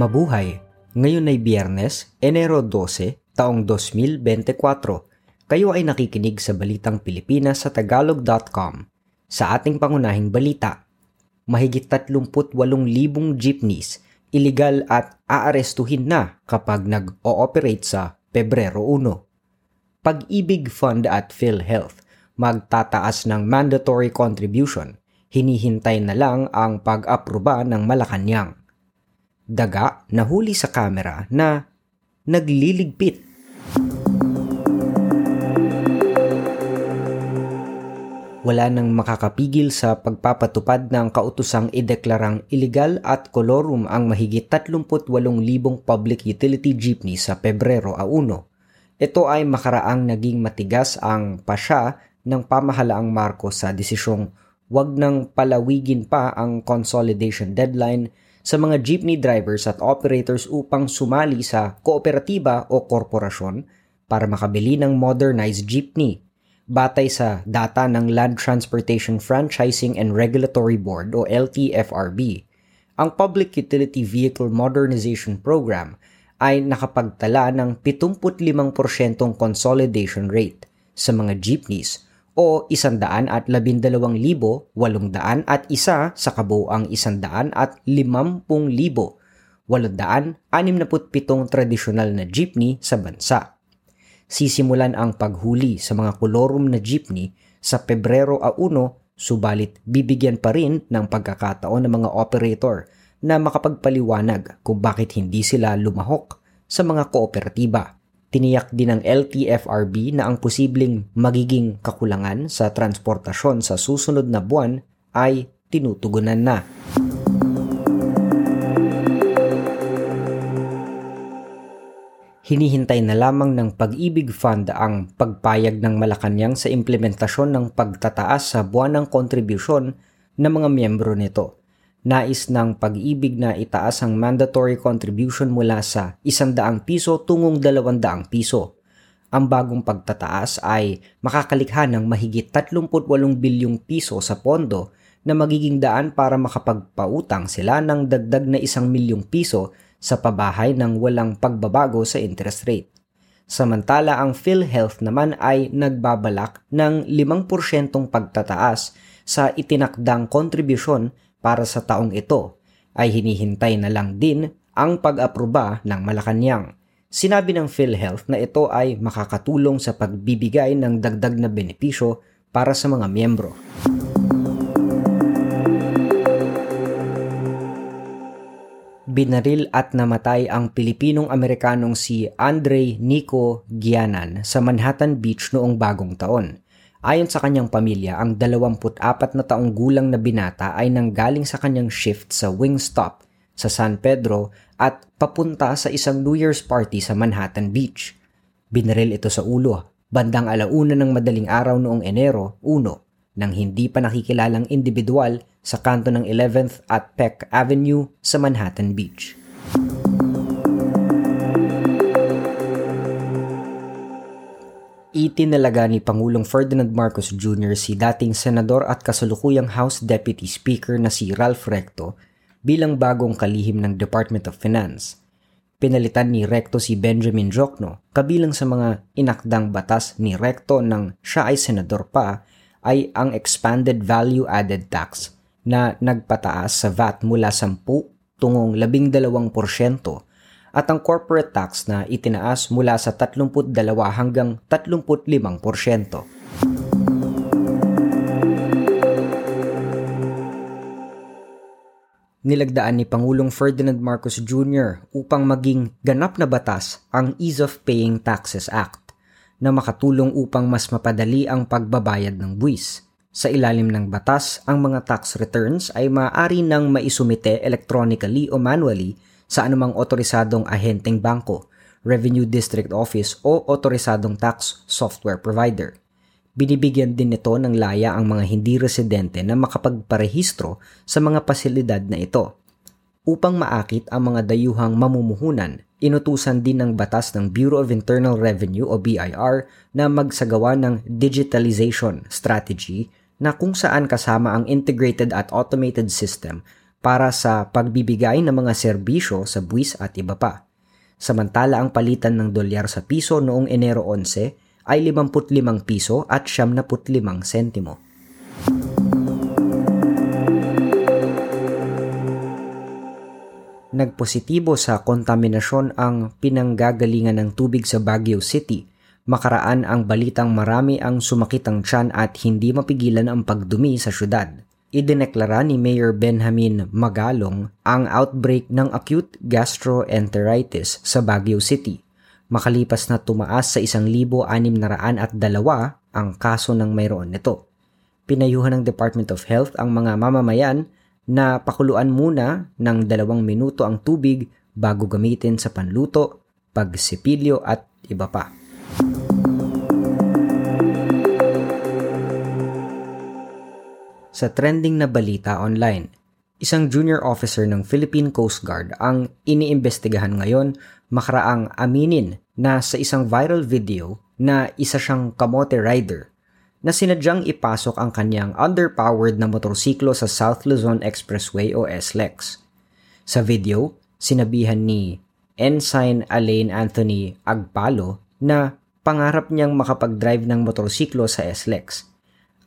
Mabuhay! Ngayon ay Biyernes, Enero 12, taong 2024. Kayo ay nakikinig sa Balitang Pilipinas sa Tagalog.com. Sa ating pangunahing balita, mahigit 38,000 jeepneys illegal at aarestuhin na kapag nag-ooperate sa Pebrero 1. Pag-ibig Fund at PhilHealth magtataas ng mandatory contribution. Hinihintay na lang ang pag-aproba ng Malacanang daga nahuli sa kamera na nagliligpit. Wala nang makakapigil sa pagpapatupad ng kautusang ideklarang illegal at kolorum ang mahigit 38,000 public utility jeepney sa Pebrero a 1. Ito ay makaraang naging matigas ang pasya ng pamahalaang Marcos sa desisyong wag nang palawigin pa ang consolidation deadline sa mga jeepney drivers at operators upang sumali sa kooperatiba o korporasyon para makabili ng modernized jeepney. Batay sa data ng Land Transportation Franchising and Regulatory Board o LTFRB, ang Public Utility Vehicle Modernization Program ay nakapagtala ng 75% consolidation rate sa mga jeepneys o isandaan at labindalawang libo, walongdaan at isa sa kabuang isandaan at limampung libo, walondaan, anim na pitong tradisyonal na jeepney sa bansa. Sisimulan ang paghuli sa mga kolorum na jeepney sa Pebrero a 1, subalit bibigyan pa rin ng pagkakataon ng mga operator na makapagpaliwanag kung bakit hindi sila lumahok sa mga kooperatiba. Tiniyak din ng LTFRB na ang posibleng magiging kakulangan sa transportasyon sa susunod na buwan ay tinutugunan na. Hinihintay na lamang ng Pag-ibig Fund ang pagpayag ng Malacanang sa implementasyon ng pagtataas sa buwanang kontribusyon ng mga miyembro nito nais ng pag-ibig na itaas ang mandatory contribution mula sa 100 piso tungong 200 piso. Ang bagong pagtataas ay makakalikha ng mahigit 38 bilyong piso sa pondo na magiging daan para makapagpautang sila ng dagdag na 1 milyong piso sa pabahay ng walang pagbabago sa interest rate. Samantala ang PhilHealth naman ay nagbabalak ng 5% pagtataas sa itinakdang kontribusyon para sa taong ito ay hinihintay na lang din ang pag-aproba ng Malacanang. Sinabi ng PhilHealth na ito ay makakatulong sa pagbibigay ng dagdag na benepisyo para sa mga miyembro. Binaril at namatay ang Pilipinong-Amerikanong si Andre Nico Gianan sa Manhattan Beach noong bagong taon. Ayon sa kanyang pamilya, ang 24 na taong gulang na binata ay nanggaling sa kanyang shift sa Wingstop sa San Pedro at papunta sa isang New Year's party sa Manhattan Beach. Binaril ito sa ulo, bandang alauna ng madaling araw noong Enero 1 nang hindi pa nakikilalang individual sa kanto ng 11th at Peck Avenue sa Manhattan Beach. Itinalaga ni Pangulong Ferdinand Marcos Jr. si dating senador at kasalukuyang House Deputy Speaker na si Ralph Recto bilang bagong kalihim ng Department of Finance. Pinalitan ni Recto si Benjamin Jokno kabilang sa mga inakdang batas ni Recto nang siya ay senador pa ay ang Expanded Value Added Tax na nagpataas sa VAT mula 10 tungong 12% at ang corporate tax na itinaas mula sa 32 hanggang 35%. Nilagdaan ni Pangulong Ferdinand Marcos Jr. upang maging ganap na batas ang Ease of Paying Taxes Act na makatulong upang mas mapadali ang pagbabayad ng buwis. Sa ilalim ng batas, ang mga tax returns ay maaari nang maisumite electronically o manually sa anumang otorisadong ahenteng bangko, Revenue District Office o otorisadong tax software provider. Binibigyan din nito ng laya ang mga hindi residente na makapagparehistro sa mga pasilidad na ito. Upang maakit ang mga dayuhang mamumuhunan, inutusan din ng batas ng Bureau of Internal Revenue o BIR na magsagawa ng digitalization strategy na kung saan kasama ang integrated at automated system para sa pagbibigay ng mga serbisyo sa buwis at iba pa. Samantala ang palitan ng dolyar sa piso noong Enero 11 ay 55 piso at 75 sentimo. Nagpositibo sa kontaminasyon ang pinanggagalingan ng tubig sa Baguio City. Makaraan ang balitang marami ang sumakit ang tiyan at hindi mapigilan ang pagdumi sa syudad. Idineklara ni Mayor Benjamin Magalong ang outbreak ng acute gastroenteritis sa Baguio City. Makalipas na tumaas sa 1,602 ang kaso ng mayroon nito. Pinayuhan ng Department of Health ang mga mamamayan na pakuluan muna ng dalawang minuto ang tubig bago gamitin sa panluto, pagsipilyo at iba pa. Sa trending na balita online, isang junior officer ng Philippine Coast Guard ang iniimbestigahan ngayon makaraang aminin na sa isang viral video na isa siyang kamote rider na sinadyang ipasok ang kanyang underpowered na motorsiklo sa South Luzon Expressway o SLEX. Sa video, sinabihan ni Ensign Alain Anthony Agpalo na pangarap niyang makapag-drive ng motorsiklo sa SLEX.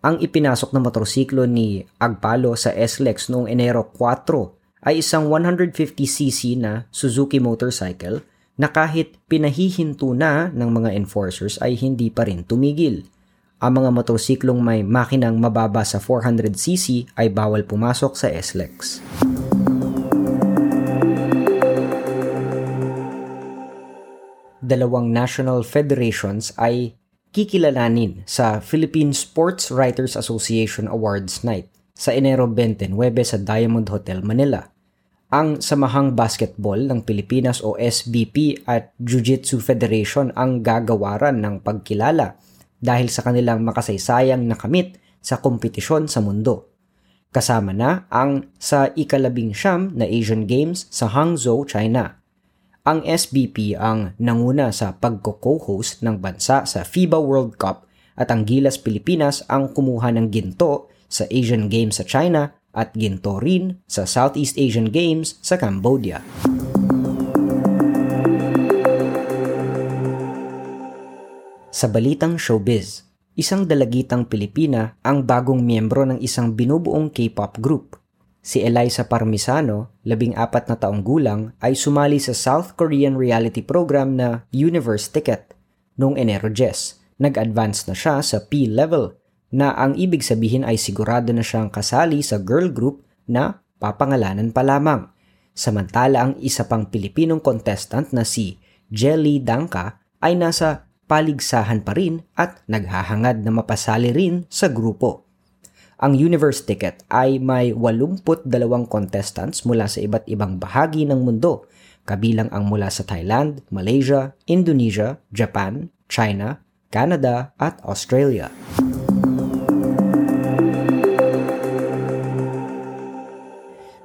Ang ipinasok na motorsiklo ni Agpalo sa SLEX noong Enero 4 ay isang 150cc na Suzuki motorcycle na kahit pinahihinto na ng mga enforcers ay hindi pa rin tumigil. Ang mga motorsiklong may makinang mababa sa 400cc ay bawal pumasok sa SLEX. Dalawang national federations ay kikilalanin sa Philippine Sports Writers Association Awards Night sa Enero 29 sa Diamond Hotel, Manila. Ang Samahang Basketball ng Pilipinas o SBP at Jiu-Jitsu Federation ang gagawaran ng pagkilala dahil sa kanilang makasaysayang nakamit sa kompetisyon sa mundo. Kasama na ang sa ikalabing siyam na Asian Games sa Hangzhou, China. Ang SBP ang nanguna sa pagko-co-host ng bansa sa FIBA World Cup at ang Gilas Pilipinas ang kumuha ng ginto sa Asian Games sa China at ginto rin sa Southeast Asian Games sa Cambodia. Sa balitang showbiz, isang dalagitang Pilipina ang bagong miyembro ng isang binubuong K-pop group. Si Eliza Parmisano, labing apat na taong gulang, ay sumali sa South Korean reality program na Universe Ticket noong Enero 10. Nag-advance na siya sa P-level na ang ibig sabihin ay sigurado na siyang kasali sa girl group na papangalanan pa lamang. Samantala ang isa pang Pilipinong contestant na si Jelly Danka ay nasa paligsahan pa rin at naghahangad na mapasali rin sa grupo. Ang Universe Ticket ay may 82 contestants mula sa iba't ibang bahagi ng mundo, kabilang ang mula sa Thailand, Malaysia, Indonesia, Japan, China, Canada at Australia.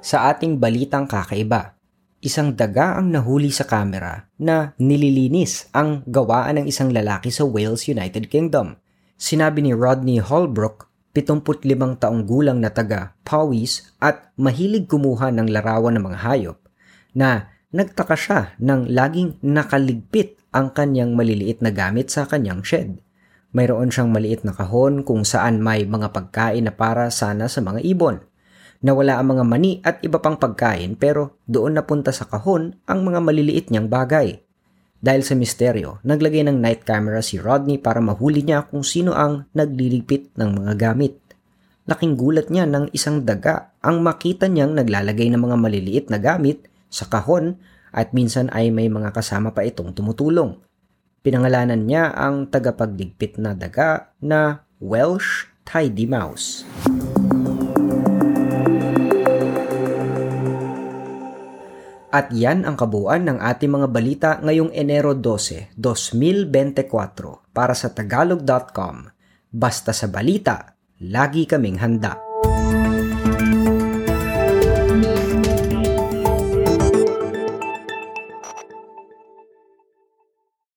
Sa ating balitang kakaiba, isang daga ang nahuli sa kamera na nililinis ang gawaan ng isang lalaki sa Wales, United Kingdom. Sinabi ni Rodney Holbrook, 75 taong gulang na taga Powys at mahilig kumuha ng larawan ng mga hayop, na nagtaka siya nang laging nakaligpit ang kanyang maliliit na gamit sa kanyang shed. Mayroon siyang maliit na kahon kung saan may mga pagkain na para sana sa mga ibon Nawala ang mga mani at iba pang pagkain pero doon napunta sa kahon ang mga maliliit niyang bagay. Dahil sa misteryo, naglagay ng night camera si Rodney para mahuli niya kung sino ang nagliligpit ng mga gamit. Laking gulat niya ng isang daga ang makita niyang naglalagay ng mga maliliit na gamit sa kahon at minsan ay may mga kasama pa itong tumutulong. Pinangalanan niya ang tagapagligpit na daga na Welsh Tidy Mouse. At yan ang kabuuan ng ating mga balita ngayong Enero 12, 2024 para sa tagalog.com. Basta sa balita, lagi kaming handa.